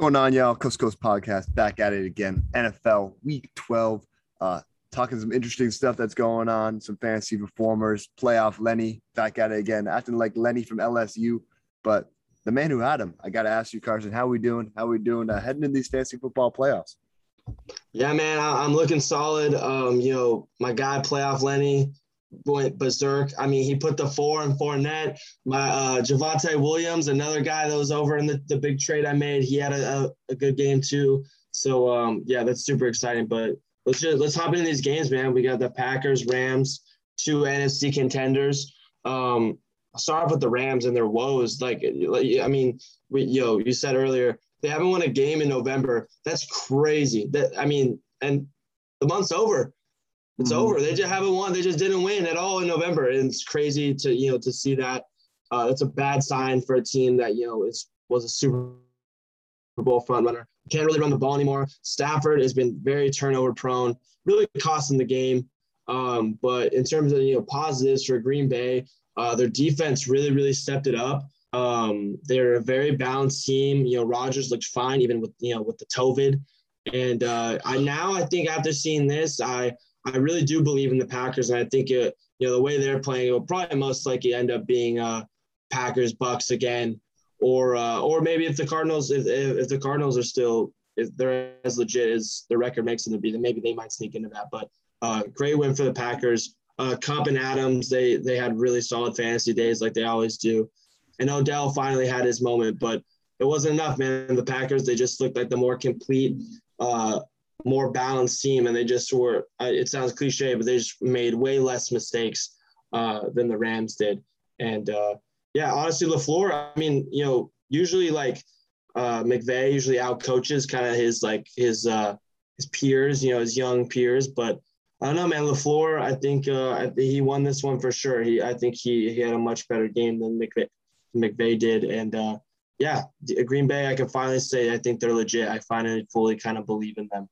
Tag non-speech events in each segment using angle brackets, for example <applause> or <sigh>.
going on, y'all? Coast Coast Podcast back at it again. NFL Week 12. Uh, talking some interesting stuff that's going on. Some fantasy performers, playoff Lenny back at it again, acting like Lenny from LSU, but the man who had him. I got to ask you, Carson, how we doing? How we doing uh, heading in these fantasy football playoffs? Yeah, man, I'm looking solid. Um, you know, my guy, playoff Lenny, went berserk. I mean, he put the four and four net. My uh, Javonte Williams, another guy that was over in the, the big trade I made, he had a, a, a good game too. So um, yeah, that's super exciting. But let's just let's hop into these games, man. We got the Packers, Rams, two NFC contenders. Um, I'll start off with the Rams and their woes. Like, I mean, we, yo, you said earlier they haven't won a game in November. That's crazy. That I mean, and the month's over. It's mm-hmm. over. They just haven't won. They just didn't win at all in November. And it's crazy to you know to see that. Uh, that's a bad sign for a team that you know is was a Super Bowl front runner. Can't really run the ball anymore. Stafford has been very turnover prone, really costing the game. Um, but in terms of you know positives for Green Bay, uh, their defense really really stepped it up. Um, they're a very balanced team. You know, Rodgers looked fine even with you know with the COVID. And uh, I now I think after seeing this, I I really do believe in the Packers, and I think it, you know the way they're playing, it will probably most likely end up being uh, Packers Bucs again, or uh, or maybe if the Cardinals if, if the Cardinals are still if they're as legit as the record makes them to be, then maybe they might sneak into that. But uh, great win for the Packers. Uh, Kupp and Adams, they they had really solid fantasy days like they always do, and Odell finally had his moment, but it wasn't enough, man. The Packers they just looked like the more complete uh, more balanced team, and they just were. It sounds cliche, but they just made way less mistakes uh, than the Rams did. And uh, yeah, honestly, Lafleur. I mean, you know, usually like uh, usually out coaches kind of his like his uh, his peers, you know, his young peers. But I don't know, man. Lafleur, I think uh, I he won this one for sure. He, I think he he had a much better game than McVay, McVay did, and uh, yeah, Green Bay. I can finally say I think they're legit. I finally fully kind of believe in them.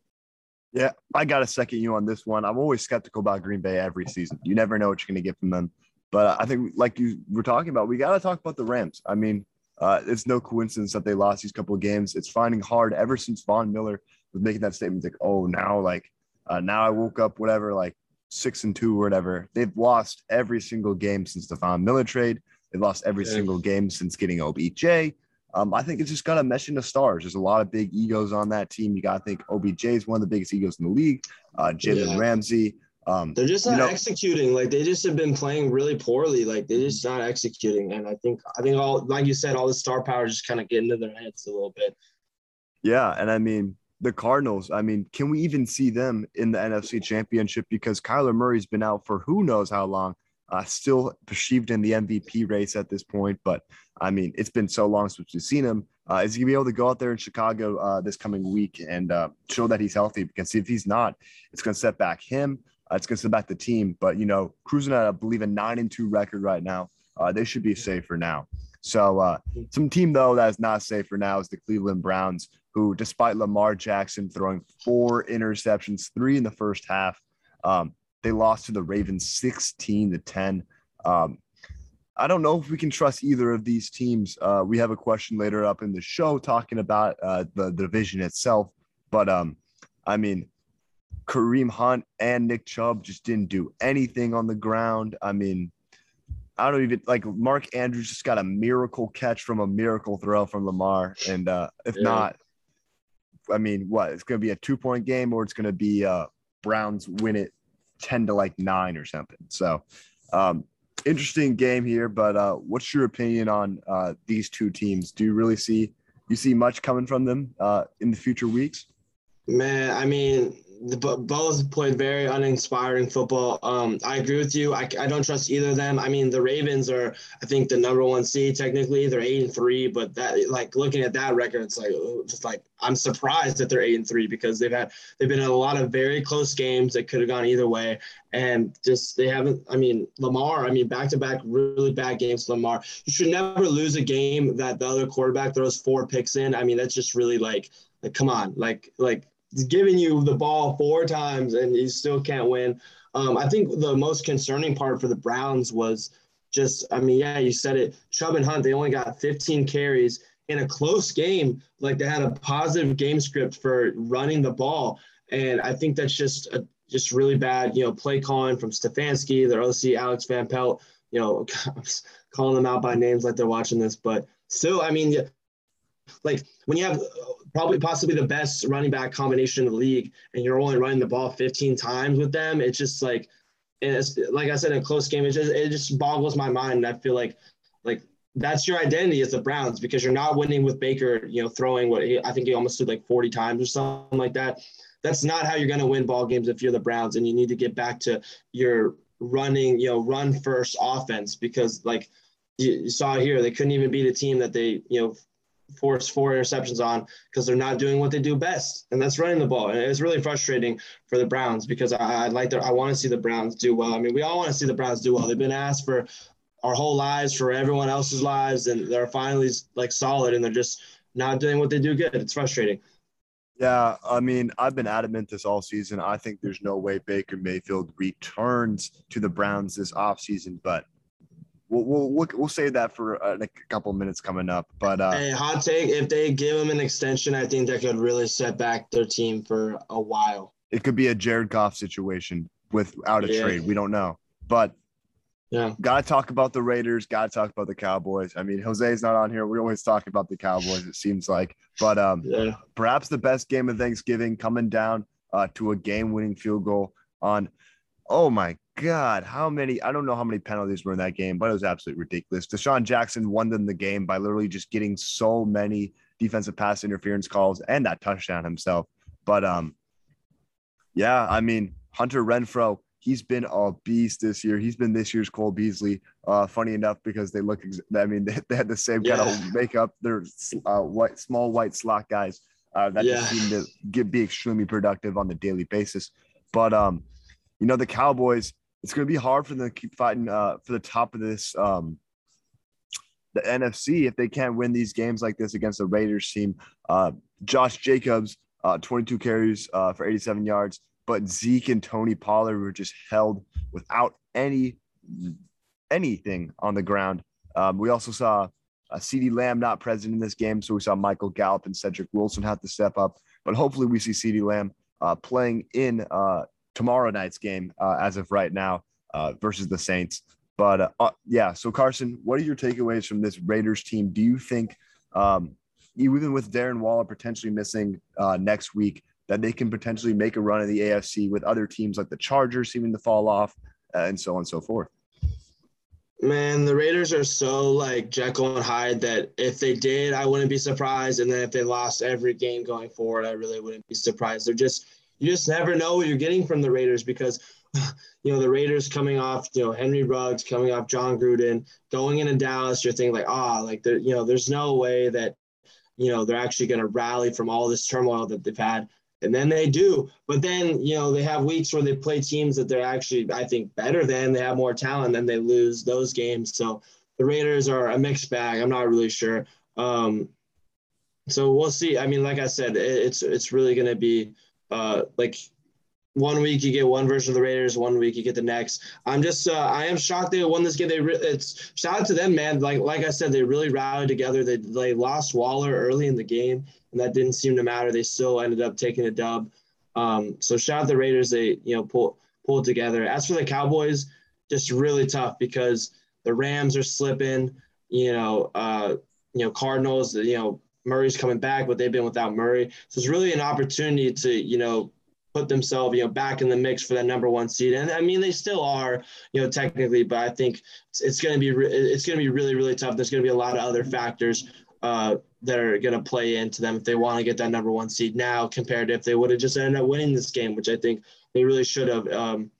Yeah, I got to second you on this one. I'm always skeptical about Green Bay every season. You never know what you're going to get from them. But I think, like you were talking about, we got to talk about the Rams. I mean, uh, it's no coincidence that they lost these couple of games. It's finding hard ever since Von Miller was making that statement, like, oh, now, like, uh, now I woke up, whatever, like six and two or whatever. They've lost every single game since the Von Miller trade. They've lost every yeah. single game since getting OBJ. Um, I think it's just got a mesh the stars. There's a lot of big egos on that team. You got to think OBJ is one of the biggest egos in the league. Uh, Jalen yeah. Ramsey. Um, They're just not you know, executing. Like they just have been playing really poorly. Like they're just not executing. And I think I think all like you said, all the star power just kind of get into their heads a little bit. Yeah, and I mean the Cardinals. I mean, can we even see them in the NFC Championship because Kyler Murray's been out for who knows how long? Uh, still perceived in the MVP race at this point, but I mean, it's been so long since we've seen him. Uh, is he gonna be able to go out there in Chicago uh, this coming week and uh, show that he's healthy? Because if he's not, it's gonna set back him. Uh, it's gonna set back the team. But you know, cruising at I believe a nine and two record right now. Uh, they should be safe for now. So uh, some team though that is not safe for now is the Cleveland Browns, who despite Lamar Jackson throwing four interceptions, three in the first half, um, they lost to the Ravens 16 to 10. Um, I don't know if we can trust either of these teams. Uh, we have a question later up in the show talking about uh, the, the division itself. But um, I mean, Kareem Hunt and Nick Chubb just didn't do anything on the ground. I mean, I don't even like Mark Andrews just got a miracle catch from a miracle throw from Lamar. And uh, if yeah. not, I mean, what? It's going to be a two point game or it's going to be uh, Browns win it 10 to like nine or something. So, um, interesting game here. But uh, what's your opinion on uh, these two teams? Do you really see you see much coming from them uh, in the future weeks? Man, I mean, the, both played very uninspiring football. Um, I agree with you. I, I don't trust either of them. I mean, the Ravens are, I think, the number one seed technically. They're eight and three, but that, like, looking at that record, it's like, just like I'm surprised that they're eight and three because they've had they've been in a lot of very close games that could have gone either way, and just they haven't. I mean, Lamar. I mean, back to back really bad games. Lamar. You should never lose a game that the other quarterback throws four picks in. I mean, that's just really like, like come on, like like giving you the ball four times and you still can't win. Um, I think the most concerning part for the Browns was just, I mean, yeah, you said it. Chubb and Hunt, they only got 15 carries in a close game, like they had a positive game script for running the ball. And I think that's just a, just really bad, you know, play calling from Stefanski, their OC, Alex Van Pelt, you know, <laughs> calling them out by names like they're watching this. But still, I mean, like when you have probably possibly the best running back combination in the league and you're only running the ball 15 times with them, it's just like, it's like I said in a close game, it just it just boggles my mind. And I feel like like that's your identity as the Browns because you're not winning with Baker, you know, throwing what I think he almost did like 40 times or something like that. That's not how you're going to win ball games if you're the Browns, and you need to get back to your running, you know, run first offense because like you saw here, they couldn't even beat a team that they, you know, forced four interceptions on because they're not doing what they do best, and that's running the ball. And it's really frustrating for the Browns because I, I like their, I want to see the Browns do well. I mean, we all want to see the Browns do well. They've been asked for our whole lives, for everyone else's lives, and they're finally like solid, and they're just not doing what they do good. It's frustrating. Yeah, I mean, I've been adamant this all season. I think there's no way Baker Mayfield returns to the Browns this offseason, but we'll, we'll, we'll, we'll save that for a, a couple minutes coming up. But uh, hey, hot take: if they give him an extension, I think that could really set back their team for a while. It could be a Jared Goff situation without a yeah. trade. We don't know, but yeah, gotta talk about the Raiders. Gotta talk about the Cowboys. I mean, Jose's not on here. We always talk about the Cowboys. It seems like, but um, yeah. perhaps the best game of Thanksgiving coming down uh, to a game-winning field goal on. Oh my God, how many? I don't know how many penalties were in that game, but it was absolutely ridiculous. DeSean Jackson won them the game by literally just getting so many defensive pass interference calls and that touchdown himself. But um, yeah, I mean, Hunter Renfrow, he's been a beast this year. He's been this year's Cole Beasley. Uh, funny enough, because they look, ex- I mean, <laughs> they, they, had the same yeah. kind of makeup. They're uh, white, small white slot guys uh, that yeah. just seem to get, be extremely productive on the daily basis. But um, you know, the Cowboys it's going to be hard for them to keep fighting uh, for the top of this um, the NFC if they can't win these games like this against the Raiders team. Uh, Josh Jacobs, uh, 22 carries uh, for 87 yards, but Zeke and Tony Pollard were just held without any anything on the ground. Um, we also saw uh, CeeDee Lamb not present in this game, so we saw Michael Gallup and Cedric Wilson have to step up. But hopefully, we see CeeDee Lamb uh, playing in uh, tomorrow night's game uh, as of right now uh, versus the Saints. But uh, uh, yeah, so Carson, what are your takeaways from this Raiders team? Do you think, um, even with Darren Waller potentially missing uh, next week, that they can potentially make a run in the AFC with other teams like the Chargers seeming to fall off uh, and so on and so forth? Man, the Raiders are so like Jekyll and Hyde that if they did, I wouldn't be surprised. And then if they lost every game going forward, I really wouldn't be surprised. They're just you just never know what you're getting from the Raiders because, <laughs> you know, the Raiders coming off, you know, Henry Ruggs coming off John Gruden, going into Dallas, you're thinking like, ah, like there, you know, there's no way that, you know, they're actually going to rally from all this turmoil that they've had. And then they do. But then, you know, they have weeks where they play teams that they're actually, I think, better than. They have more talent, then they lose those games. So the Raiders are a mixed bag. I'm not really sure. Um, so we'll see. I mean, like I said, it, it's it's really going to be uh, like one week you get one version of the Raiders, one week you get the next. I'm just uh, I am shocked they won this game. They re- it's shout out to them, man. Like like I said, they really rallied together. They they lost Waller early in the game, and that didn't seem to matter. They still ended up taking a dub. Um, so shout out the Raiders. They you know pull pulled together. As for the Cowboys, just really tough because the Rams are slipping. You know, uh, you know Cardinals. You know Murray's coming back, but they've been without Murray. So it's really an opportunity to, you know, put themselves, you know, back in the mix for that number one seed. And I mean, they still are, you know, technically, but I think it's, it's going to be re- it's going to be really really tough. There's going to be a lot of other factors uh, that are going to play into them if they want to get that number one seed now, compared to if they would have just ended up winning this game, which I think they really should have. Um,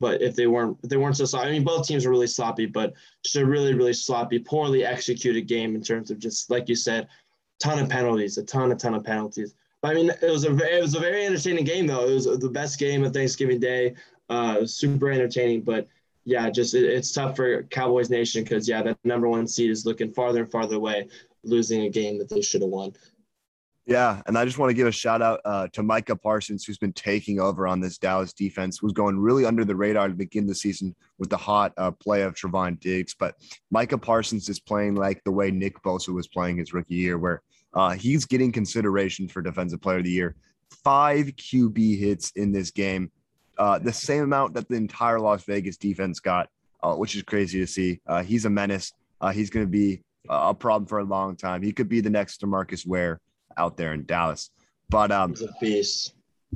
but if they weren't, if they weren't so sloppy. I mean, both teams were really sloppy, but just a really, really sloppy, poorly executed game in terms of just like you said, ton of penalties, a ton, a ton of penalties. But, I mean, it was a it was a very entertaining game though. It was the best game of Thanksgiving Day. Uh, super entertaining, but yeah, just it, it's tough for Cowboys Nation because yeah, that number one seed is looking farther and farther away, losing a game that they should have won. Yeah, and I just want to give a shout out uh, to Micah Parsons, who's been taking over on this Dallas defense. Was going really under the radar to begin the season with the hot uh, play of Trevon Diggs, but Micah Parsons is playing like the way Nick Bosa was playing his rookie year, where uh, he's getting consideration for Defensive Player of the Year. Five QB hits in this game, uh, the same amount that the entire Las Vegas defense got, uh, which is crazy to see. Uh, he's a menace. he's going to be a problem for a long time. He could be the next Demarcus Ware out there in Dallas. But um,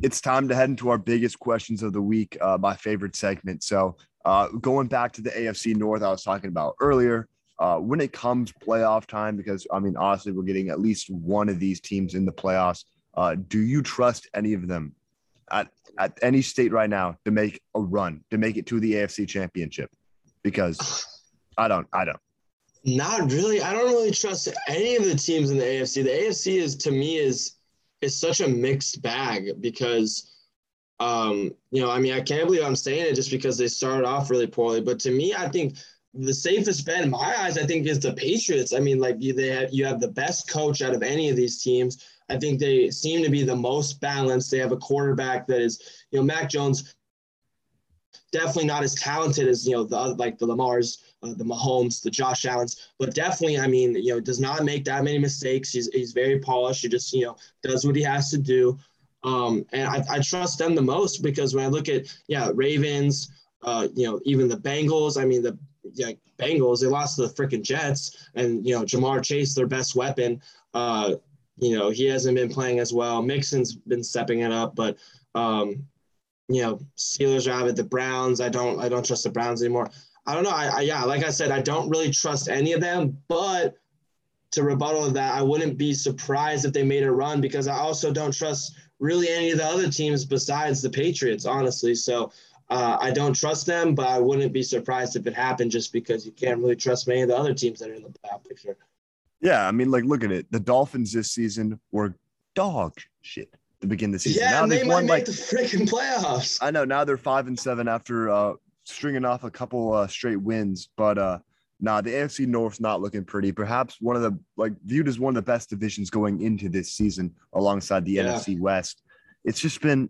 it's time to head into our biggest questions of the week, uh, my favorite segment. So uh, going back to the AFC North, I was talking about earlier. Uh, when it comes playoff time, because I mean, honestly, we're getting at least one of these teams in the playoffs. Uh, do you trust any of them at, at any state right now to make a run, to make it to the AFC championship? Because I don't, I don't. Not really. I don't really trust any of the teams in the AFC. The AFC is to me is is such a mixed bag because um, you know, I mean, I can't believe I'm saying it just because they started off really poorly. But to me, I think the safest bet in my eyes, I think, is the Patriots. I mean, like you, they have you have the best coach out of any of these teams. I think they seem to be the most balanced. They have a quarterback that is, you know, Mac Jones, definitely not as talented as you know the like the Lamar's uh, the Mahomes, the Josh Allen's, but definitely, I mean, you know, does not make that many mistakes. He's, he's very polished. He just, you know, does what he has to do. Um, and I, I trust them the most because when I look at, yeah, Ravens, uh, you know, even the Bengals, I mean, the yeah, Bengals, they lost to the freaking Jets and, you know, Ja'Marr Chase, their best weapon, uh, you know, he hasn't been playing as well. Mixon's been stepping it up, but, um, you know, Steelers are of the Browns. I don't, I don't trust the Browns anymore. I don't know. I, I, yeah, like I said, I don't really trust any of them. But to rebuttal that, I wouldn't be surprised if they made a run because I also don't trust really any of the other teams besides the Patriots, honestly. So uh, I don't trust them, but I wouldn't be surprised if it happened just because you can't really trust many of the other teams that are in the playoff picture. Yeah, I mean, like, look at it. The Dolphins this season were dog shit to begin the season. Yeah, now they might won, make like, the freaking playoffs. I know. Now they're five and seven after uh, stringing off a couple uh, straight wins, but uh, nah, the AFC North's not looking pretty. Perhaps one of the like viewed as one of the best divisions going into this season, alongside the yeah. NFC West. It's just been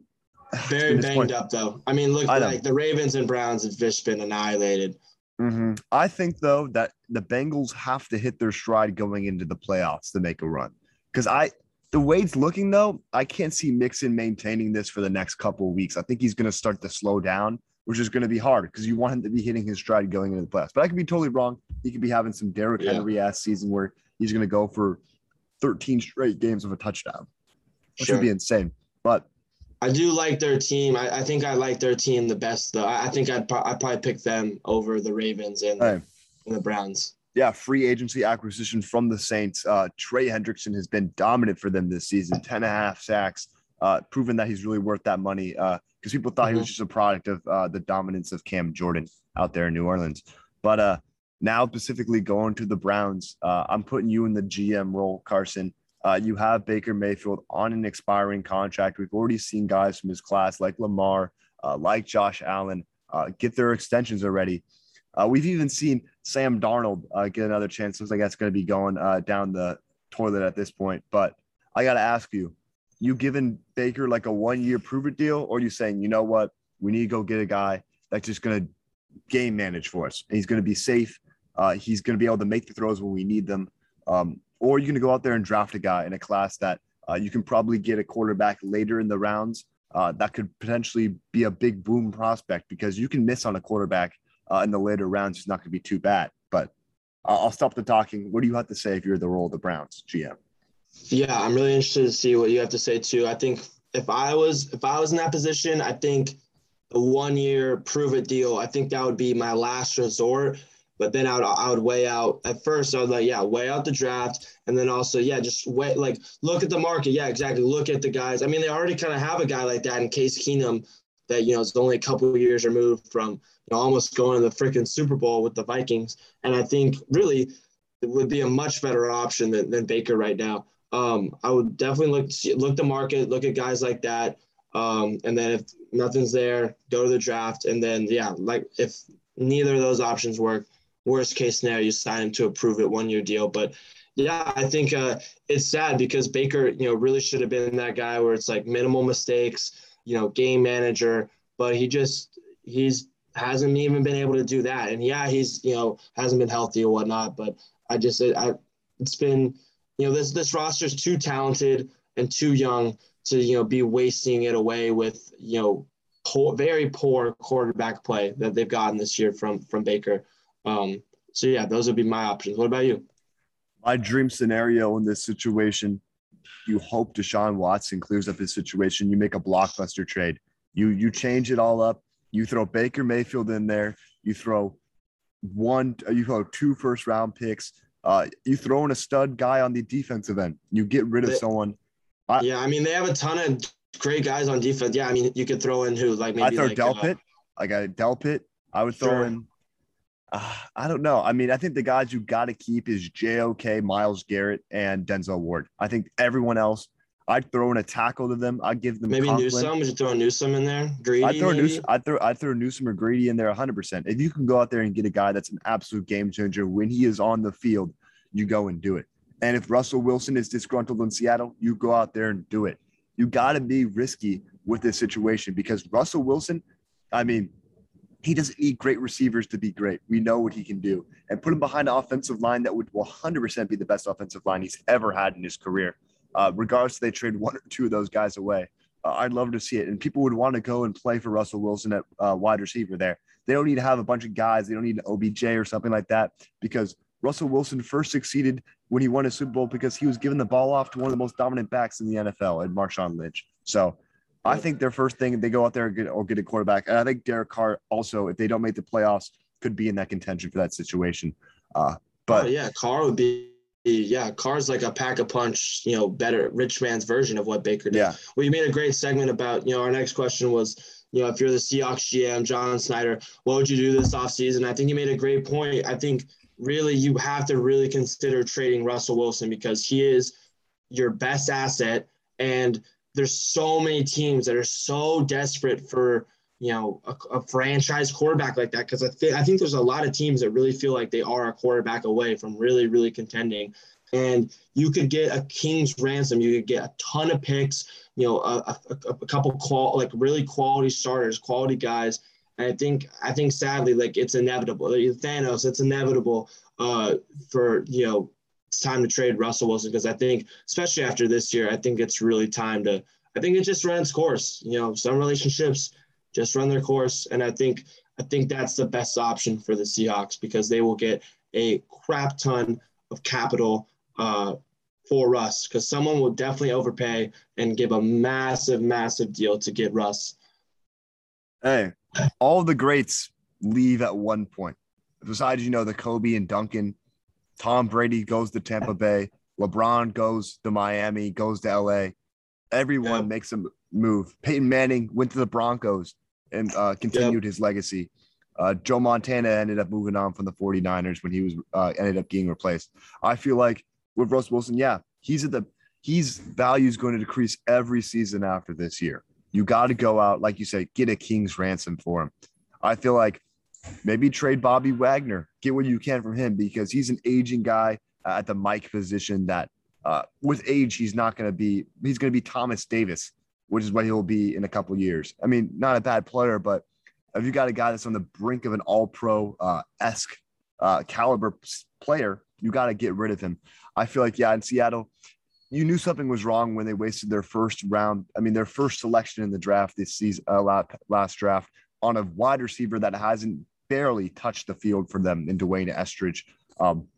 very banged up, though. I mean, look, I like the Ravens and Browns have just been annihilated. Mm-hmm. I think though that the Bengals have to hit their stride going into the playoffs to make a run. Because I, the way it's looking though, I can't see Mixon maintaining this for the next couple of weeks. I think he's going to start to slow down which is going to be hard because you want him to be hitting his stride going into the playoffs. But I could be totally wrong. He could be having some Derrick yeah. Henry ass season where he's going to go for 13 straight games of a touchdown, which sure. would be insane. But I do like their team. I, I, think I like their team the best, though. I, I think I'd, I'd probably pick them over the Ravens and, hey. and the Browns. Yeah, free agency acquisition from the Saints. Uh, Trey Hendrickson has been dominant for them this season 10 and a half sacks, uh, proven that he's really worth that money. Uh, because people thought mm-hmm. he was mm-hmm. just a product of uh, the dominance of Cam Jordan out there in New Orleans. But uh, now, specifically going to the Browns, uh, I'm putting you in the GM role, Carson. Uh, you have Baker Mayfield on an expiring contract. We've already seen guys from his class like Lamar, uh, like Josh Allen, uh, get their extensions already. we've even seen Sam Darnold get another chance. Looks like that's going to be going down the toilet at this point. But I got to ask you, you giving Baker like a one year prove it deal, or you saying, you know what, we need to go get a guy that's just going to game manage for us and he's going to be safe. Uh, he's going to be able to make the throws when we need them. Um, or you're going to go out there and draft a guy in a class that uh, you can probably get a quarterback later in the rounds. Uh, that could potentially be a big boom prospect because you can miss on a quarterback uh, in the later rounds. It's not going to be too bad. But I'll stop the talking. What do you have to say if you're the role of the Browns GM? Yeah, I'm really interested to see what you have to say too. I think if I was if I was in that position, I think a one year prove it deal. I think that would be my last resort. But then I would I would weigh out at first. I was like, yeah, weigh out the draft, and then also yeah, just wait like look at the market. Yeah, exactly. Look at the guys. I mean, they already kind of have a guy like that in Case Keenum that you know is only a couple years removed from you know almost going to the freaking Super Bowl with the Vikings. And I think really it would be a much better option than, than Baker right now um, I would definitely look look the market, look at guys like that, um, and then if nothing's there, go to the draft, and then yeah, like if neither of those options work, worst case scenario, you sign him to approve it one year deal. But yeah, I think uh, it's sad because Baker, you know, really should have been that guy where it's like minimal mistakes, you know, game manager, but he just he's hasn't even been able to do that. And yeah, he's you know hasn't been healthy or whatnot, but I just I it's been you know this this roster is too talented and too young to you know be wasting it away with you know poor, very poor quarterback play that they've gotten this year from from Baker. Um, so yeah, those would be my options. What about you? My dream scenario in this situation, you hope Deshaun Watson clears up his situation. You make a blockbuster trade. You you change it all up. You throw Baker Mayfield in there. You throw one. You throw two first round picks. Uh, you throw in a stud guy on the defensive end. You get rid of They- someone. Uh, yeah, I mean they have a ton of great guys on defense. Yeah, I mean you could throw in who like maybe I throw like, Delpit. uh, I got Delpit. I would throw Sure. in. Uh, I don't know. I mean, I think the guys you got to keep is JOK, Myles Garrett, and Denzel Ward. I think everyone else, I'd throw in a tackle to them. I'd give them maybe Conklin. Newsome. Would you throw Newsome in there? Greedy. I'd throw? Newsome. I'd throw. I'd throw Newsome or Greedy in there 100. percent If you can go out there and get a guy that's an absolute game changer when he is on the field, you go and do it. And if Russell Wilson is disgruntled in Seattle, you go out there and do it. You got to be risky with this situation because Russell Wilson, I mean, he doesn't need great receivers to be great. We know what he can do. And put him behind an offensive line that would 100% be the best offensive line he's ever had in his career. Uh, regardless, they trade one or two of those guys away. Uh, I'd love to see it. And people would want to go and play for Russell Wilson at uh, wide receiver there. They don't need to have a bunch of guys. They don't need an OBJ or something like that because Russell Wilson first succeeded when he won a Super Bowl because he was giving the ball off to one of the most dominant backs in the NFL, and Marshawn Lynch. So I think their first thing they go out there and get, or get a quarterback. And I think Derek Carr also, if they don't make the playoffs, could be in that contention for that situation. Uh, but oh, yeah, Carr would be. Yeah, Carr's like a pack a punch, you know, better rich man's version of what Baker did. yeah, Well, you made a great segment about, you know, our next question was, you know, if you're the Seahawks GM, John Schneider, what would you do this offseason? I think you made a great point. I think really you have to really consider trading Russell Wilson because he is your best asset. And there's so many teams that are so desperate for, you know, a, a franchise quarterback like that. Cause I think, I think there's a lot of teams that really feel like they are a quarterback away from really, really contending. And you could get a king's ransom. You could get a ton of picks, you know, a, a, a couple qual like really quality starters, quality guys. And I think I think sadly, like it's inevitable. Thanos, it's inevitable uh, for you know time to trade Russell Wilson because I think, especially after this year, I think it's really time to. I think it just runs course. You know, some relationships just run their course, and I think I think that's the best option for the Seahawks because they will get a crap ton of capital uh, for Russ because someone will definitely overpay and give a massive, massive deal to get Russ. hey, all the greats leave at one point. Besides, you know, the Kobe and Duncan, Tom Brady goes to Tampa Bay, LeBron goes to Miami, goes to LA. Everyone Yeah. makes a move. Peyton Manning went to the Broncos and uh, continued his legacy. Uh, Joe Montana ended up moving on from the 49ers when he was uh, ended up getting replaced. I feel like with Russ Wilson, yeah, he's at the he's value is going to decrease every season after this year. You got to go out, like you said, get a king's ransom for him. I feel like maybe trade Bobby Wagner, get what you can from him because he's an aging guy at the Mike position that uh, with age, he's not going to be, he's going to be Thomas Davis, which is what he'll be in a couple years. I mean, not a bad player, but if you got a guy that's on the brink of an all pro uh, esque uh, caliber player, you got to get rid of him. I feel like, yeah, in Seattle, you knew something was wrong when they wasted their first round. I mean, their first selection in the draft this season, uh, last draft on a wide receiver that hasn't barely touched the field for them in D'Wayne Eskridge. Um,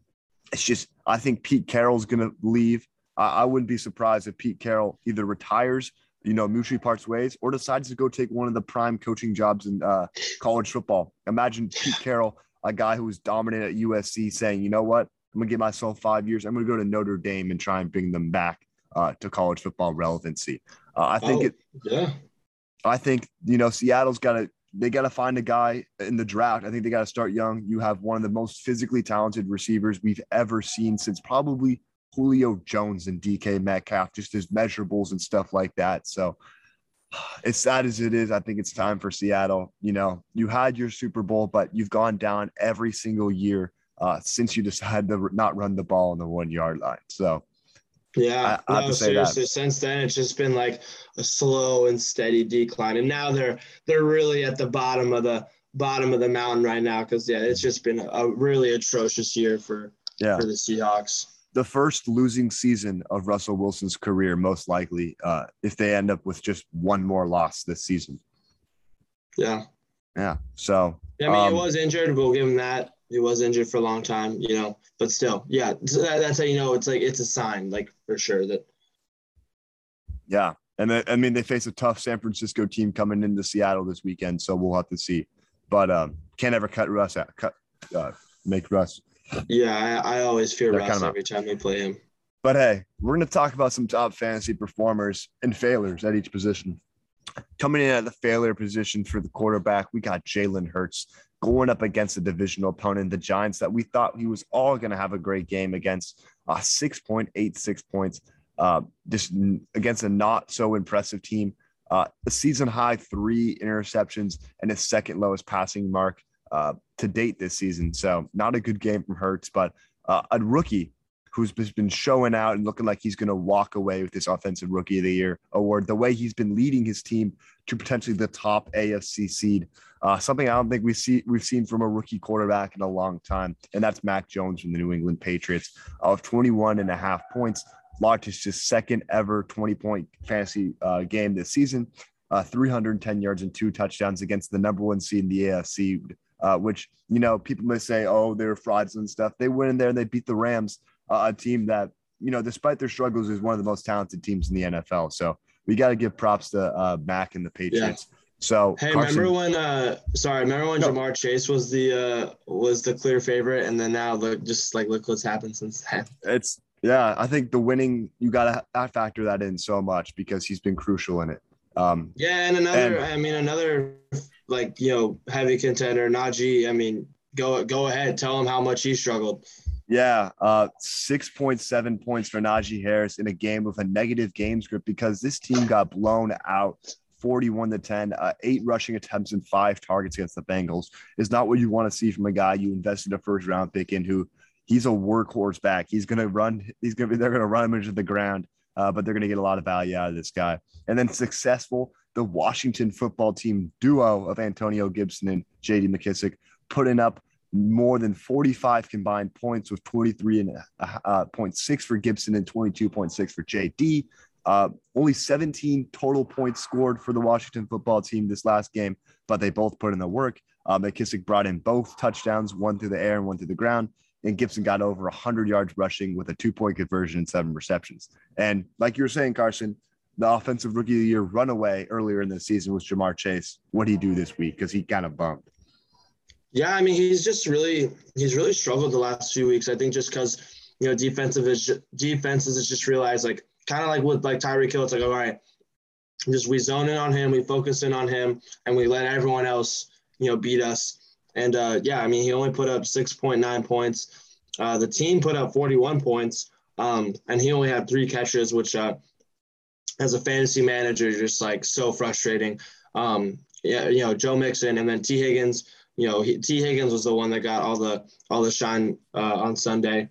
it's just, I think Pete Carroll's going to leave. I, I wouldn't be surprised if Pete Carroll either retires, you know, mutually parts ways, or decides to go take one of the prime coaching jobs in uh, college football. Imagine Pete Carroll, a guy who was dominant at USC, saying, you know what? I'm going to give myself five years. I'm going to go to Notre Dame and try and bring them back uh, to college football relevancy. Uh, I think Oh, it. Yeah. I think you know Seattle's got to they got to find a guy in the draft. I think they got to start young. You have one of the most physically talented receivers we've ever seen since probably Julio Jones and DK Metcalf, just his measurables and stuff like that. So <sighs> as sad as it is, I think it's time for Seattle. You know, you had your Super Bowl, but you've gone down every single year uh, since you decided to not run the ball on the one yard line. So, yeah, I, I no, seriously. That. Since then, it's just been like a slow and steady decline, and now they're they're really at the bottom of the bottom of the mountain right now because yeah, it's just been a really atrocious year for yeah. for the Seahawks. The first losing season of Russell Wilson's career, most likely, uh, if they end up with just one more loss this season. Yeah. Yeah. So. Yeah, I mean, um, he was injured. We'll give him that. He was injured for a long time, you know. But still, yeah, that, that's how you know it's like it's a sign, like for sure that. Yeah, and I mean they face a tough San Francisco team coming into Seattle this weekend, so we'll have to see. But um, can't ever cut Russ out. Cut, uh, make Russ. Yeah, I, I always fear Russ kind of every time we play him. But hey, we're going to talk about some top fantasy performers and failures at each position. Coming in at the failure position for the quarterback, we got Jalen Hurts going up against a divisional opponent, the Giants, that we thought he was all going to have a great game against. Uh, 6.86 points, uh, just against a not so impressive team. Uh, a season high three interceptions and his second lowest passing mark uh, to date this season. So not a good game from Hurts, but uh, a rookie who's been showing out and looking like he's going to walk away with this Offensive Rookie of the Year award. The way he's been leading his team to potentially the top AFC seed, uh, something I don't think we see we've seen from a rookie quarterback in a long time, and that's Mac Jones from the New England Patriots of 21 and a half points. Largest just second ever 20 point fantasy uh, game this season. Uh, 310 yards and two touchdowns against the number one seed in the AFC, uh, which, you know, people may say, oh, they're frauds and stuff. They went in there and they beat the Rams uh, a team that, you know, despite their struggles, is one of the most talented teams in the NFL. So we got to give props to uh, Mac and the Patriots. Yeah. So hey, Carson, remember when? Uh, sorry, remember when no. Ja'Marr Chase was the uh, was the clear favorite, and then now look, just like look what's happened since then. <laughs> It's yeah, I think the winning you got to factor that in so much because he's been crucial in it. Um, yeah, and another, and, I mean, another like you know heavy contender, Najee. I mean, go go ahead, tell him how much he struggled. Yeah, uh, 6.7 points for Najee Harris in a game with a negative game script because this team got blown out 41 to 10, uh, eight rushing attempts and five targets against the Bengals is not what you want to see from a guy you invested a first round pick in who he's a workhorse back. He's going to run, he's going to be, they're going to run him into the ground, uh, but they're going to get a lot of value out of this guy. And then successful, the Washington football team duo of Antonio Gibson and JD McKissic putting up more than 45 combined points with 23 and uh, 0.6 for Gibson and 22.6 for JD. Uh, only 17 total points scored for the Washington football team this last game, but they both put in the work. Uh, McKissic brought in both touchdowns, one through the air and one through the ground. And Gibson got over 100 yards rushing with a two point conversion and seven receptions. And like you were saying, Carson, the offensive rookie of the year runaway earlier in the season was Ja'Marr Chase. What did he do this week? Because he kind of bumped. Yeah, I mean, he's just really he's really struggled the last few weeks. I think just because you know defensive is defenses has just realized like kind of like with like Tyreek Hill, it's like all right, just we zone in on him, we focus in on him, and we let everyone else you know beat us. And uh, yeah, I mean, he only put up 6.9 points. Uh, the team put up 41 points, um, and he only had three catches, which uh, as a fantasy manager, just like so frustrating. Um, yeah, you know, Joe Mixon and then Tee Higgins you know, he, Tee Higgins was the one that got all the all the shine uh, on Sunday.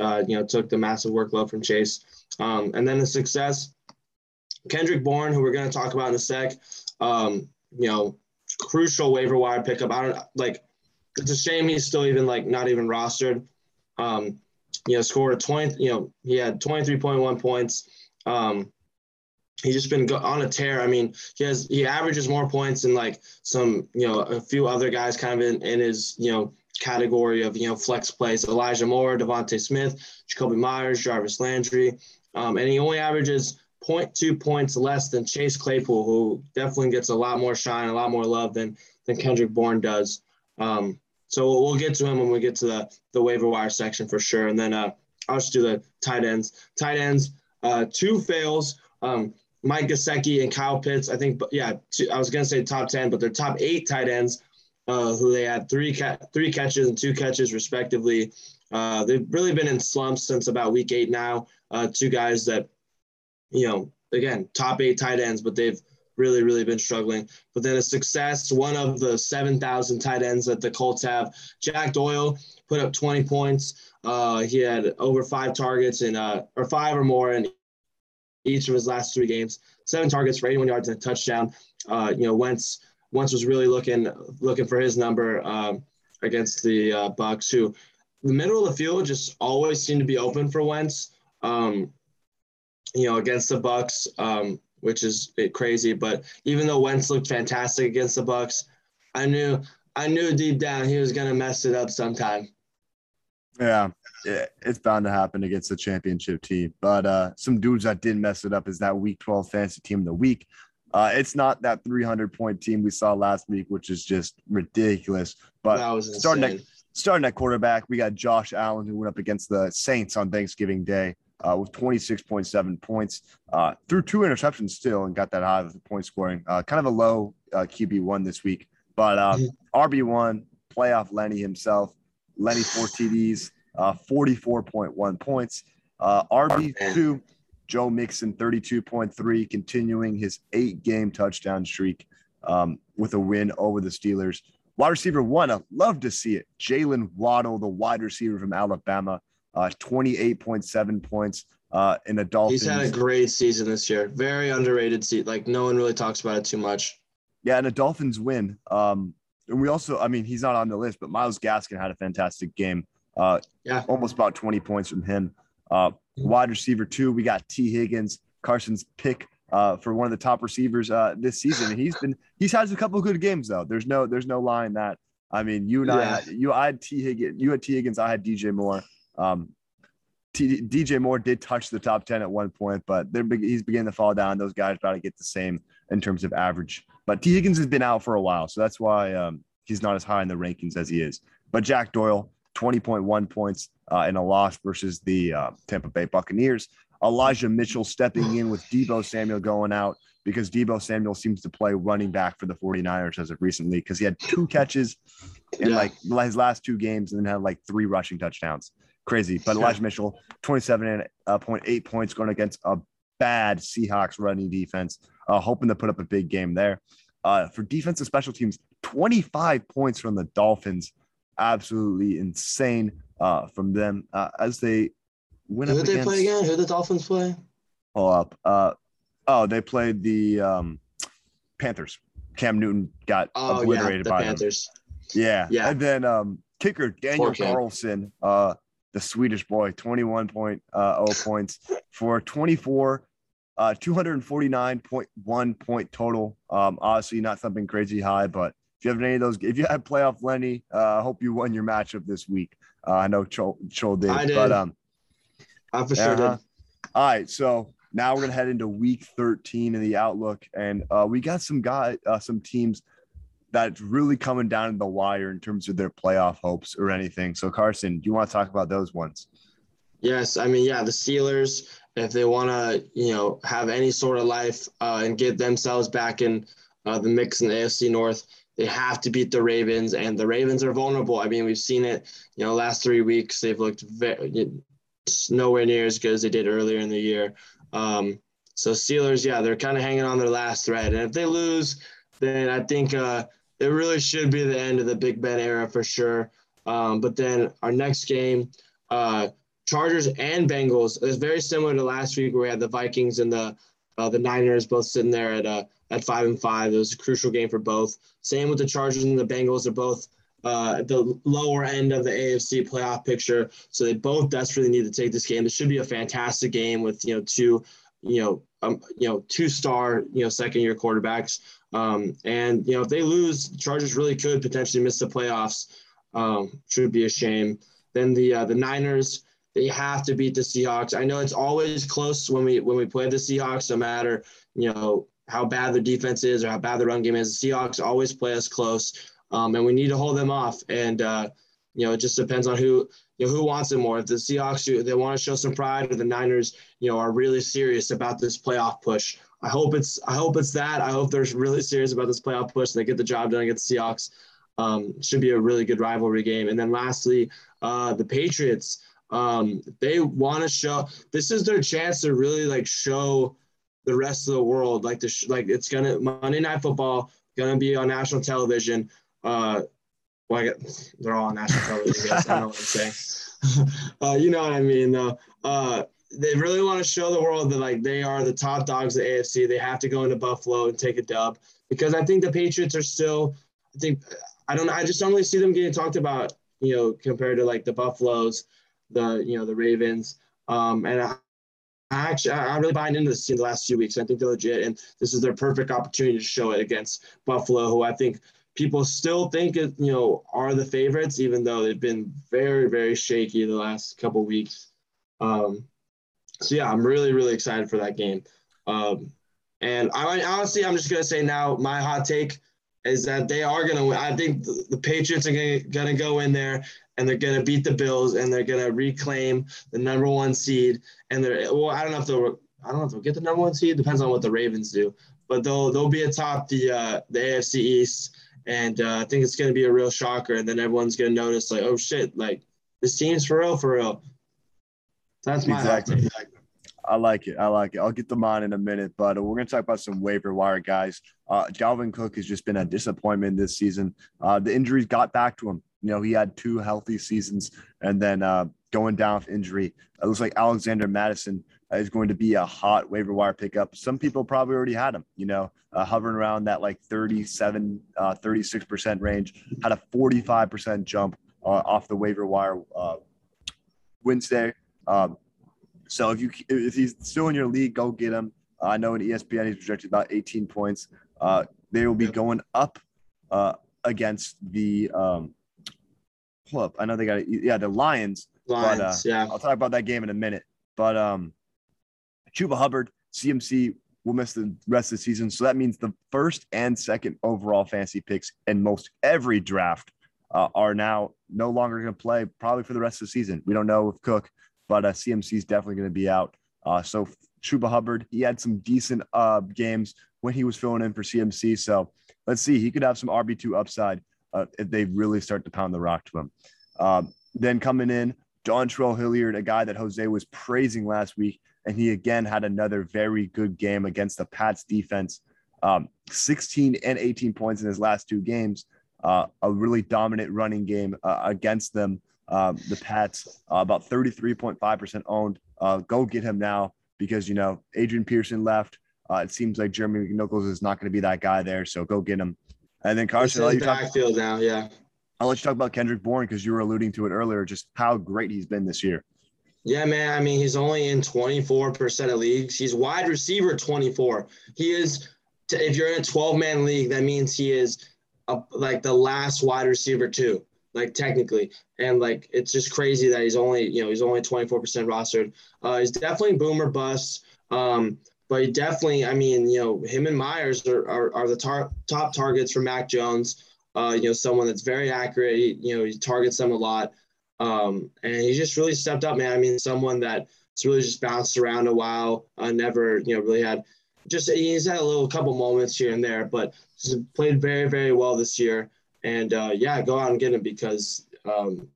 Uh, you know, took the massive workload from Chase, um, and then the success. Kendrick Bourne, who we're going to talk about in a sec, um, you know, crucial waiver wire pickup. I don't like. It's a shame he's still even like not even rostered. Um, you know, scored 20. You know, he had 23.1 points. Um, he's just been on a tear. I mean, he has he averages more points than like some you know a few other guys kind of in, in his you know category of you know flex plays. Elijah Moore, DeVonta Smith, Jakobi Meyers, Jarvis Landry, um, and he only averages 0.2 points less than Chase Claypool, who definitely gets a lot more shine, a lot more love than than Kendrick Bourne does. Um, so we'll, we'll get to him when we get to the the waiver wire section for sure, and then uh, I'll just do the tight ends. Tight ends, uh, two fails. Um, Mike Gesicki and Kyle Pitts. I think, yeah, two, I was gonna say top ten, but they're top eight tight ends, uh, who they had three ca- three catches and two catches respectively. Uh, they've really been in slumps since about week eight now. Uh, two guys that, you know, again, top eight tight ends, but they've really, really been struggling. But then a success, one of the 7,000 tight ends that the Colts have, Jack Doyle put up 20 points. Uh, he had over five targets and uh, or five or more in each of his last three games. Seven targets for 81 yards and a touchdown. Uh, you know, Wentz Wentz was really looking looking for his number um, against the uh, Bucs, who the middle of the field just always seemed to be open for Wentz. Um, you know, against the Bucs, um, which is crazy. But even though Wentz looked fantastic against the Bucs, I knew I knew deep down he was gonna mess it up sometime. Yeah, it's bound to happen against the championship team. But uh, some dudes that did mess it up is that Week 12 fantasy team of the week. Uh, it's not that 300 point team we saw last week, which is just ridiculous. But starting at, starting at quarterback, we got Josh Allen who went up against the Saints on Thanksgiving Day uh, with 26.7 points. Uh, threw two interceptions still and got that high of the point scoring. Uh, kind of a low uh, QB one this week, but uh, mm-hmm. RB one playoff Lenny himself. Lenny four TDs, uh, 44.1 points. RB two, Joe Mixon 32.3, continuing his eight game touchdown streak um, with a win over the Steelers. Wide receiver one, I love to see it. Jaylen Waddle, the wide receiver from Alabama, uh, 28.7 points uh, in a Dolphins. He's had a great season this year. Very underrated seat. Like no one really talks about it too much. Yeah, and a Dolphins win. Um, and we also, I mean, he's not on the list, but Myles Gaskin had a fantastic game. Uh, yeah, almost about 20 points from him. Uh, wide receiver two, we got Tee Higgins, Carson's pick uh, for one of the top receivers uh, this season. And he's been he's had a couple of good games though. There's no there's no line that I mean you and yeah. I had, you I had Tee Higgins, you had Tee Higgins, I had DJ Moore. Um, T- DJ Moore did touch the top 10 at one point, but they're he's beginning to fall down. Those guys about to get the same in terms of average. But Tee Higgins has been out for a while, so that's why um, he's not as high in the rankings as he is. But Jack Doyle, 20.1 points uh, in a loss versus the uh, Tampa Bay Buccaneers. Elijah Mitchell stepping in with Deebo Samuel going out because Deebo Samuel seems to play running back for the 49ers as of recently because he had two catches in yeah. like his last two games and then had like three rushing touchdowns. Crazy. But Elijah Mitchell, 27.8 uh, points going against a bad Seahawks running defense, uh, hoping to put up a big game there. Uh, for defensive special teams, 25 points from the Dolphins. Absolutely insane uh, from them uh, as they win. Who did they play again? Who did the Dolphins play? Pull up. Uh, oh, they played the um, Panthers. Cam Newton got oh, obliterated yeah, the by Panthers. Them. Yeah, yeah. And then um, kicker Daniel Carlson, uh, the Swedish boy, 21.0 uh, points for 24, uh, 249.1 point total. Um, obviously not something crazy high, but you have any of those, if you had playoff Lenny, uh, I uh, hope you won your matchup this week. Uh, I know Chol, Chol did, I did. but um, I for sure uh-huh. did. All right, so now we're gonna head into week 13 in the outlook, and uh, we got some guy, uh, some teams that's really coming down to the wire in terms of their playoff hopes or anything. So Carson, do you want to talk about those ones? Yes, I mean, yeah, the Steelers, if they want to, you know, have any sort of life uh, and get themselves back in uh, the mix in the AFC North, they have to beat the Ravens, and the Ravens are vulnerable. I mean, we've seen it. You know, last three weeks they've looked very, nowhere near as good as they did earlier in the year. Um, so Steelers, yeah, they're kind of hanging on their last thread, and if they lose, then I think uh, it really should be the end of the Big Ben era for sure. Um, but then our next game, uh, Chargers and Bengals, is very similar to last week where we had the Vikings and the uh, the Niners both sitting there at uh, at five and five. It was a crucial game for both. Same with the Chargers and the Bengals. They're both uh, at the lower end of the AFC playoff picture, so they both desperately need to take this game. This should be a fantastic game with you know two, you know, um, you know two star you know second year quarterbacks. Um, and you know if they lose, the Chargers really could potentially miss the playoffs. Um, should be a shame. Then the uh, the Niners they have to beat the Seahawks. I know it's always close when we when we play the Seahawks, no matter you know how bad their defense is or how bad the run game is. The Seahawks always play us close, um, and we need to hold them off. And uh, you know, it just depends on who you know who wants it more. If the Seahawks they want to show some pride, or the Niners, you know, are really serious about this playoff push. I hope it's I hope it's that. I hope they're <laughs> really serious about this playoff push. And They get the job done against the Seahawks. Um, should be a really good rivalry game. And then lastly, uh, the Patriots. Um, they want to show this is their chance to really like show the rest of the world. Like the like it's gonna Monday Night Football gonna be on national television. Uh, well, I get, they're all on national television. I, I don't know what I'm saying. <laughs> uh, you know what I mean, though. Uh, they really want to show the world that like they are the top dogs of AFC. They have to go into Buffalo and take a dub because I think the Patriots are still. I think I don't. I just don't really see them getting talked about. You know, compared to like the Buffaloes, the you know the Ravens, um, and I, I actually I really buying into this in the last few weeks. I think they're legit, and this is their perfect opportunity to show it against Buffalo, who I think people still think you know are the favorites, even though they've been very very shaky the last couple weeks. Um, so yeah, I'm really really excited for that game. Um, and I honestly, I'm just gonna say now, my hot take is that they are gonna win. I think the, Patriots are gonna, gonna go in there and they're gonna beat the Bills and they're gonna reclaim the number one seed. And they're well, I don't know if they'll I don't know if they'll get the number one seed. Depends on what the Ravens do, but they'll they'll be atop the uh, the AFC East. And uh, I think it's gonna be a real shocker. And then everyone's gonna notice like, oh shit, like this team's for real, for real. That's my exactly. hot take. I like it. I like it. I'll get them on in a minute, but we're going to talk about some waiver wire guys. Uh, Dalvin Cook has just been a disappointment this season. Uh, the injuries got back to him. You know, he had two healthy seasons and then uh, going down with injury. It looks like Alexander Mattison is going to be a hot waiver wire pickup. Some people probably already had him, you know, uh, hovering around that like 37, uh, 36% uh, range, had a 45% jump uh, off the waiver wire uh Wednesday. Um, so if you if he's still in your league, go get him. Uh, I know in ESPN he's projected about 18 points. Uh, they will be going up uh, against the um, up. I know they got yeah the Lions. Lions, but, uh, yeah. I'll talk about that game in a minute. But um, Chuba Hubbard, CMC will miss the rest of the season. So that means the first and second overall fantasy picks in most every draft uh, are now no longer going to play probably for the rest of the season. We don't know if Cook but uh, CMC is definitely going to be out. Uh, so Chuba Hubbard, he had some decent uh, games when he was filling in for CMC. So let's see, he could have some RB2 upside uh, if they really start to pound the rock to him. Um, then coming in, Dontrell Hilliard, a guy that Jose was praising last week, and he again had another very good game against the Pats defense. Um, 16 and 18 points in his last two games. Uh, a really dominant running game uh, against them. Um, the Pats, uh, about 33.5% owned. Uh, go get him now because, you know, Adrian Peterson left. Uh, it seems like Jeremy McNichols is not going to be that guy there. So go get him. And then Carson, I'll backfield now. Yeah. I'll let you talk about Kendrick Bourne because you were alluding to it earlier, just how great he's been this year. Yeah, man. I mean, he's only in 24% of leagues. He's wide receiver 24. He is, if you're in a 12 man league, that means he is a, like the last wide receiver, too like technically. And like it's just crazy that he's only, you know, he's only 24% rostered. Uh, he's definitely boomer bust. Um, but he definitely, I mean, you know, him and Meyers are, are, are the tar- top targets for Mac Jones. Uh, you know, someone that's very accurate. He, you know, he targets them a lot. Um, and he just really stepped up, man. I mean, someone that's really just bounced around a while, uh, never, you know, really had just, he's had a little couple moments here and there, but played very, very well this year and uh, yeah, go out and get him because um,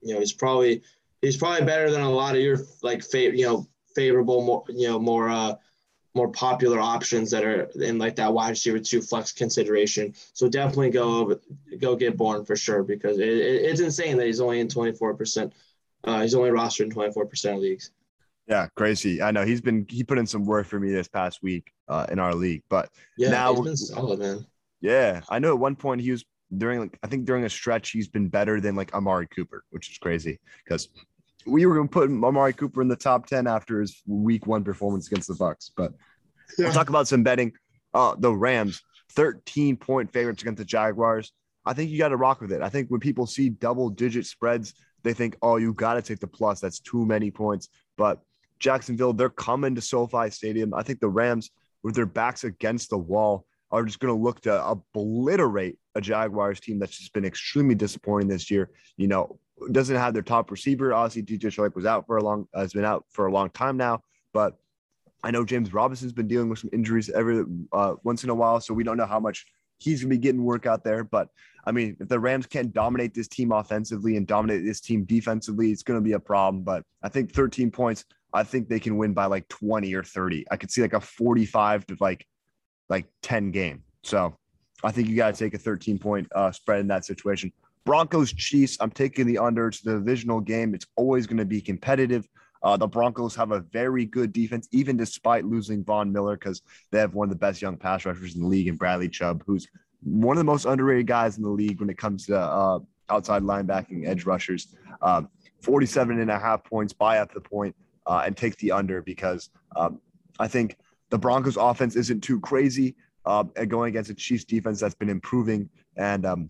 you know he's probably he's probably better than a lot of your like fa- you know favorable more you know more uh, more popular options that are in like that wide receiver two flex consideration. So definitely go over, go get Bourne for sure because it, it, it's insane that he's only in twenty four percent. Uh, he's only rostered in twenty four percent of leagues. Yeah, crazy. I know he's been he put in some work for me this past week uh, in our league, but yeah, now he's been solid, man. Yeah, I know at one point he was during like I think during a stretch he's been better than like Amari Cooper, which is crazy because we were going to put Amari Cooper in the top ten after his week one performance against the Bucs. But yeah. we'll talk about some betting. Uh, the Rams, thirteen point favorites against the Jaguars. I think you got to rock with it. I think when people see double digit spreads, they think, oh, you got to take the plus. That's too many points. But Jacksonville, they're coming to SoFi Stadium. I think the Rams, with their backs against the wall, are just going to look to obliterate a Jaguars team that's just been extremely disappointing this year. You know, doesn't have their top receiver. Obviously, DJ Chark was out for a long, has been out for a long time now. But I know James Robinson's been dealing with some injuries every uh, once in a while, so we don't know how much he's going to be getting work out there. But I mean, if the Rams can't dominate this team offensively and dominate this team defensively, it's going to be a problem. But I think 13 points I think they can win by like 20 or 30. I could see like a 45 to like like 10 game. So I think you got to take a 13 point uh, spread in that situation. Broncos Chiefs, I'm taking the under. It's the divisional game. It's always going to be competitive. Uh, the Broncos have a very good defense, even despite losing Von Miller, because they have one of the best young pass rushers in the league, and Bradley Chubb, who's one of the most underrated guys in the league when it comes to uh, outside linebacking edge rushers. Um, 47 and a half points, buy up the point, uh, and take the under because um, I think the Broncos offense isn't too crazy uh, going against a Chiefs defense that's been improving. And um,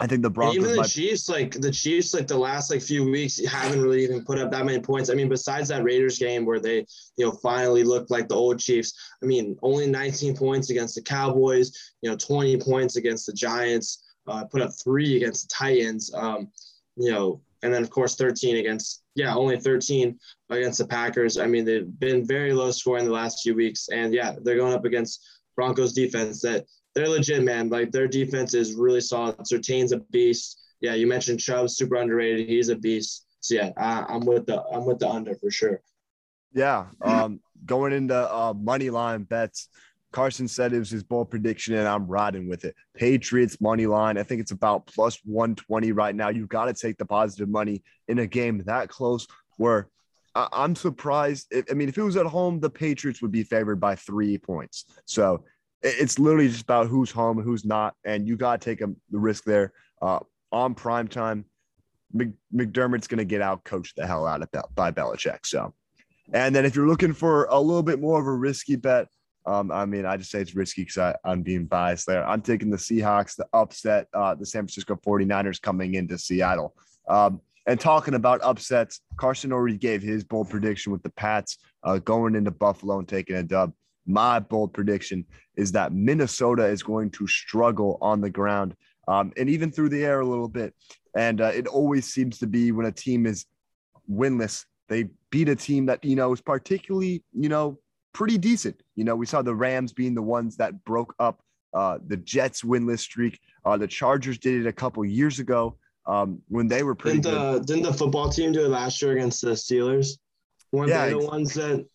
I think the Broncos. And even the might... Chiefs, like the Chiefs, like the last like few weeks, haven't really even put up that many points. I mean, besides that Raiders game where they, you know, finally looked like the old Chiefs. I mean, only 19 points against the Cowboys. You know, 20 points against the Giants. Uh, put up three against the Titans. Um, you know, and then of course 13 against yeah only 13 against the Packers. I mean, they've been very low scoring the last few weeks, and yeah, they're going up against Broncos defense that they're legit, man. Like their defense is really solid. Surtain's a beast. Yeah, you mentioned Chubb, super underrated. He's a beast. So yeah, I, am with the I'm with the under for sure. Yeah, um, going into uh, money line bets. Carson said it was his bold prediction, and I'm riding with it. Patriots money line. I think it's about plus 120 right now. You've got to take the positive money in a game that close. Where I'm surprised. I mean, if it was at home, the Patriots would be favored by three points. So it's literally just about who's home who's not, and you got to take a, the risk there. Uh, on prime time, McDermott's going to get out, coach the hell out of Bel- by Belichick. So, and then if you're looking for a little bit more of a risky bet, um, I mean, I just say it's risky because I'm being biased there. I'm taking the Seahawks to upset uh, the San Francisco 49ers coming into Seattle. Um, and talking about upsets, Carson already gave his bold prediction with the Pats uh, going into Buffalo and taking a dub my bold prediction is that Minnesota is going to struggle on the ground um, and even through the air a little bit. And uh, it always seems to be when a team is winless, they beat a team that, you know, is particularly, you know, pretty decent. You know, we saw the Rams being the ones that broke up uh, the Jets winless streak. Uh, the Chargers did it a couple years ago um, when they were pretty didn't the, good. Didn't the football team do it last year against the Steelers? Weren't yeah, they the ones that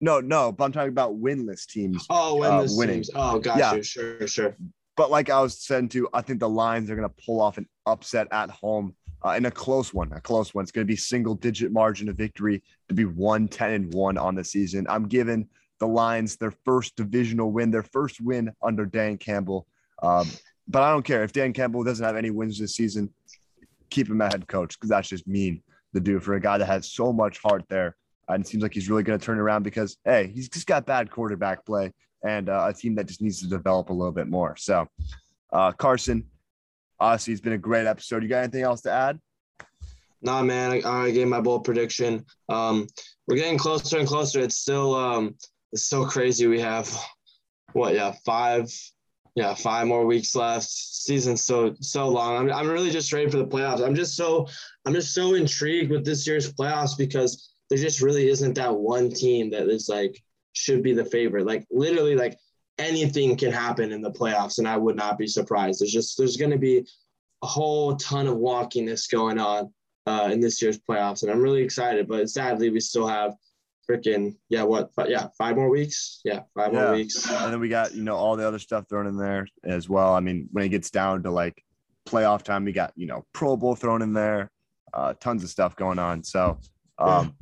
no, no, but I'm talking about winless teams. Oh, uh, winless uh, winning. teams. Oh, gotcha. Yeah. Sure, sure. But like I was saying to, I think the Lions are going to pull off an upset at home uh, in a close one. A close one. It's going to be single digit margin of victory to be one ten and 1 on the season. I'm giving the Lions their first divisional win, their first win under Dan Campbell. Um, but I don't care if Dan Campbell doesn't have any wins this season, keep him at head coach because that's just mean to do for a guy that has so much heart there and it seems like he's really going to turn around because, hey, he's just got bad quarterback play and uh, a team that just needs to develop a little bit more. So, uh, Carson, honestly, it's been a great episode. You got anything else to add? Nah, man, I, I gave my bold prediction. Um, we're getting closer and closer. It's still, um, it's so crazy. We have what, yeah, five, yeah, five more weeks left. Season's so so long. I'm, I'm really just ready for the playoffs. I'm just so I'm just so intrigued with this year's playoffs because there just really isn't that one team that is like should be the favorite. Like literally, like anything can happen in the playoffs, and I would not be surprised. There's just there's going to be a whole ton of wonkiness going on uh, in this year's playoffs, and I'm really excited. But sadly, we still have freaking yeah what yeah five more weeks yeah five yeah. more weeks and then we got you know all the other stuff thrown in there as well i mean when it gets down to like playoff time we got you know pro bowl thrown in there uh tons of stuff going on so um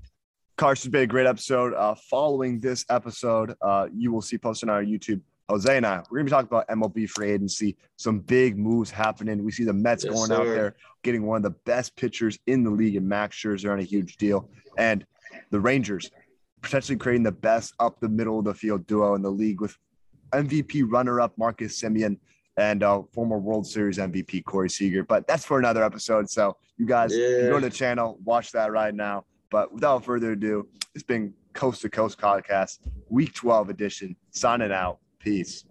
Carson's been a great episode. Uh, following this episode, uh, you will see posted on our YouTube. Jose and I, we're gonna be talking about MLB free agency, some big moves happening. We see the Mets yes, going sir. out there getting one of the best pitchers in the league, and Max Scherzer on a huge deal, and the Rangers potentially creating the best up the middle of the field duo in the league with MVP runner-up Marcus Semien and uh, former World Series MVP Corey Seager. But that's for another episode. So you guys yeah. go to the channel, watch that right now. But without further ado, it's been Coast to Coast podcast, week 12 edition. Signing out. Peace.